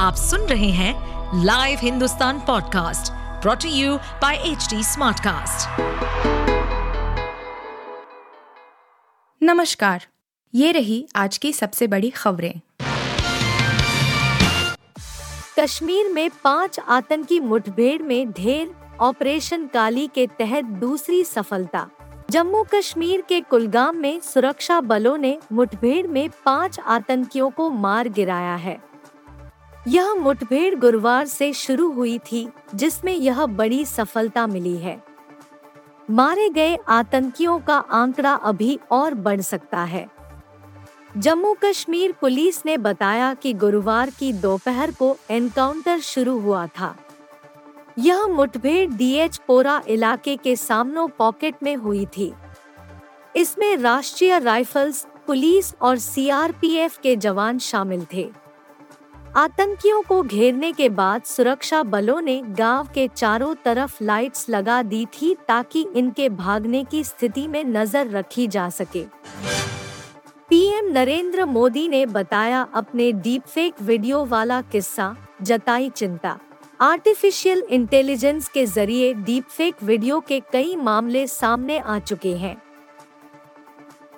आप सुन रहे हैं live Hindustan podcast brought to you by H Smartcast. नमस्कार, ये रही आज की सबसे बड़ी खबरें। कश्मीर में पाँच आतंकी मुठभेड़ में ढेर ऑपरेशन काली के तहत दूसरी सफलता। जम्मू कश्मीर के कुलगाम में सुरक्षा बलों ने मुठभेड़ में पाँच आतंकियों को मार गिराया है। यह मुठभेड़ गुरुवार से शुरू हुई थी, जिसमें यह बड़ी सफलता मिली है। मारे गए आतंकियों का आंकड़ा अभी और बढ़ सकता है। जम्मू कश्मीर पुलिस ने बताया कि गुरुवार की दोपहर को एनकाउंटर शुरू हुआ था। यह मुठभेड़ डीएच पोरा इलाके के सामनो पॉकेट में हुई थी। इसमें राष्ट्रीय राइफल्स, पुलिस और सीआरपीएफ के जवान शामिल थे। आतंकियों को घेरने के बाद सुरक्षा बलों ने गाँव के चारों तरफ़ लाइट्स लगा दी थी ताकि इनके भागने की स्थिति में नज़र रखी जा सके। पीएम नरेंद्र मोदी ने बताया अपने डीपफेक वीडियो वाला किस्सा, जताई चिंता। आर्टिफिशियल इंटेलिजेंस के ज़रिए डीपफेक वीडियो के कई मामले सामने आ चुके हैं।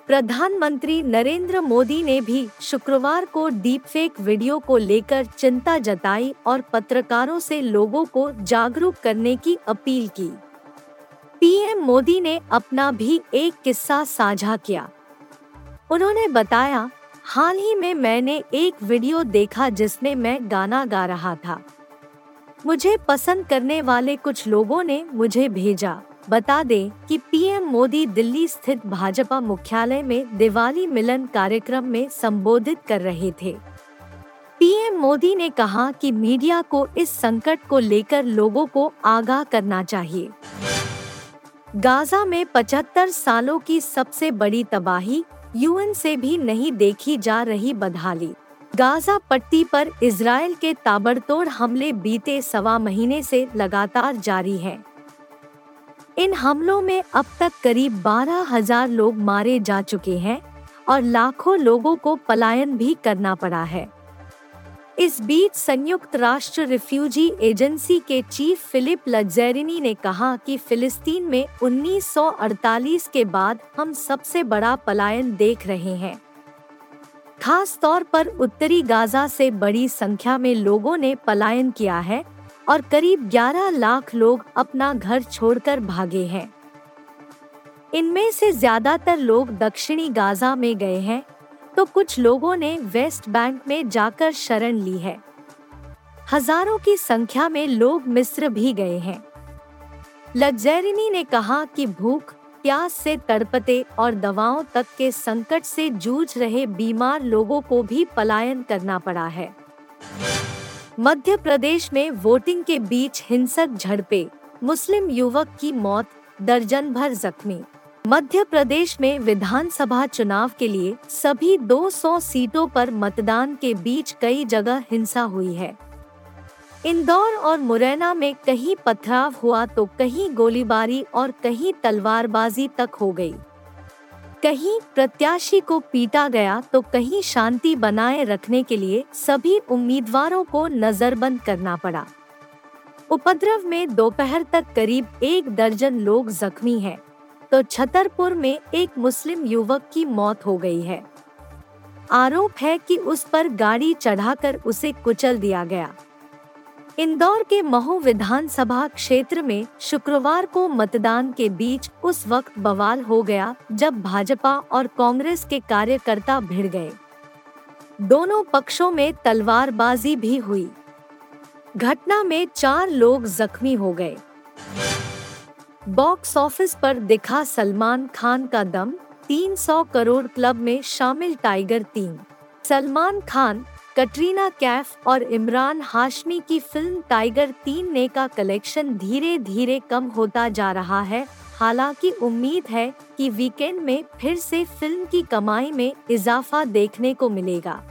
प्रधानमंत्री नरेंद्र मोदी ने भी शुक्रवार को डीपफेक वीडियो को लेकर चिंता जताई और पत्रकारों से लोगों को जागरूक करने की अपील की। पीएम मोदी ने अपना भी एक किस्सा साझा किया। उन्होंने बताया, हाल ही में मैंने एक वीडियो देखा जिसमें मैं गाना गा रहा था। मुझे पसंद करने वाले कुछ लोगों ने मुझे भेजा। बता दें कि पीएम मोदी दिल्ली स्थित भाजपा मुख्यालय में दिवाली मिलन कार्यक्रम में संबोधित कर रहे थे। पीएम मोदी ने कहा कि मीडिया को इस संकट को लेकर लोगों को आगाह करना चाहिए। गाजा में 75 सालों की सबसे बड़ी तबाही, यूएन से भी नहीं देखी जा रही बदहाली। गाजा पट्टी पर इसराइल के ताबड़तोड़ हमले बीते सवा महीने से लगातार जारी हैं। इन हमलों में अब तक करीब बारह हज़ार लोग मारे जा चुके हैं और लाखों लोगों को पलायन भी करना पड़ा है। इस बीच संयुक्त राष्ट्र रिफ्यूजी एजेंसी के चीफ फिलिप लग्जेरिनी ने कहा कि फिलिस्तीन में 1948 के बाद हम सबसे बड़ा पलायन देख रहे हैं। खास तौर पर उत्तरी गाजा से बड़ी संख्या में लोगों ने पलायन किया है और करीब 11 लाख लोग अपना घर छोड़कर भागे हैं। इनमें से ज़्यादातर लोग दक्षिणी गाजा में गए हैं तो कुछ लोगों ने वेस्ट बैंक में जाकर शरण ली है। हज़ारों की संख्या में लोग मिस्र भी गए हैं। लग्जेरिनी ने कहा कि भूख, प्यास से तड़पते और दवाओं तक के संकट से जूझ रहे बीमार लोगों को भी पलायन करना पड़ा है। मध्य प्रदेश में वोटिंग के बीच हिंसक झड़पे, मुस्लिम युवक की मौत, दर्जन भर जख्मी मध्य प्रदेश में विधानसभा चुनाव के लिए सभी 200 सीटों पर मतदान के बीच कई जगह हिंसा हुई है इंदौर और मुरैना में कहीं पथराव हुआ तो कहीं गोलीबारी और कहीं तलवारबाजी तक हो गई। कहीं प्रत्याशी को पीटा गया तो कहीं शांति बनाए रखने के लिए सभी उम्मीदवारों को नजरबंद करना पड़ा। उपद्रव में दोपहर तक करीब एक दर्जन लोग जख्मी हैं, तो छतरपुर में एक मुस्लिम युवक की मौत हो गई है। आरोप है कि उस पर गाड़ी चढ़ाकर उसे कुचल दिया गया। इंदौर के महू विधानसभा क्षेत्र में शुक्रवार को मतदान के बीच उस वक्त बवाल हो गया जब भाजपा और कांग्रेस के कार्यकर्ता भिड़ गए। दोनों पक्षों में तलवारबाजी भी हुई। घटना में चार लोग जख्मी हो गए। बॉक्स ऑफ़िस पर दिखा सलमान खान का दम 300 करोड़ क्लब में शामिल टाइगर तीन सलमान खान कटरीना कैफ और इमरान हाशमी की फ़िल्म टाइगर तीन ने का कलेक्शन धीरे धीरे कम होता जा रहा है। हालाँकि उम्मीद है कि वीकेंड में फिर से फ़िल्म की कमाई में इजाफा देखने को मिलेगा।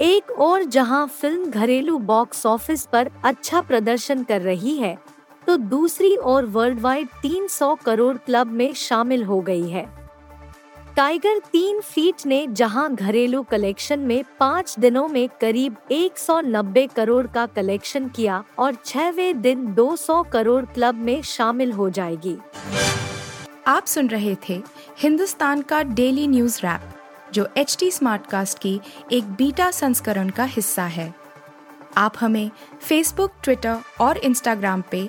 एक और जहाँ फ़िल्म घरेलू बॉक्स ऑफ़िस पर अच्छा प्रदर्शन कर रही है तो दूसरी ओर वर्ल्ड वाइड 300 करोड़ क्लब में शामिल हो गई है। टाइगर तीन फीट ने जहाँ घरेलू कलेक्शन में पाँच दिनों में करीब 190 करोड़ का कलेक्शन किया और छहवें दिन 200 करोड़ क्लब में शामिल हो जाएगी। आप सुन रहे थे हिंदुस्तान का डेली न्यूज़ रैप, जो एच टी स्मार्टकास्ट की एक बीटा संस्करण का हिस्सा है। आप हमें फेसबुक ट्विटर और इंस्टाग्राम पे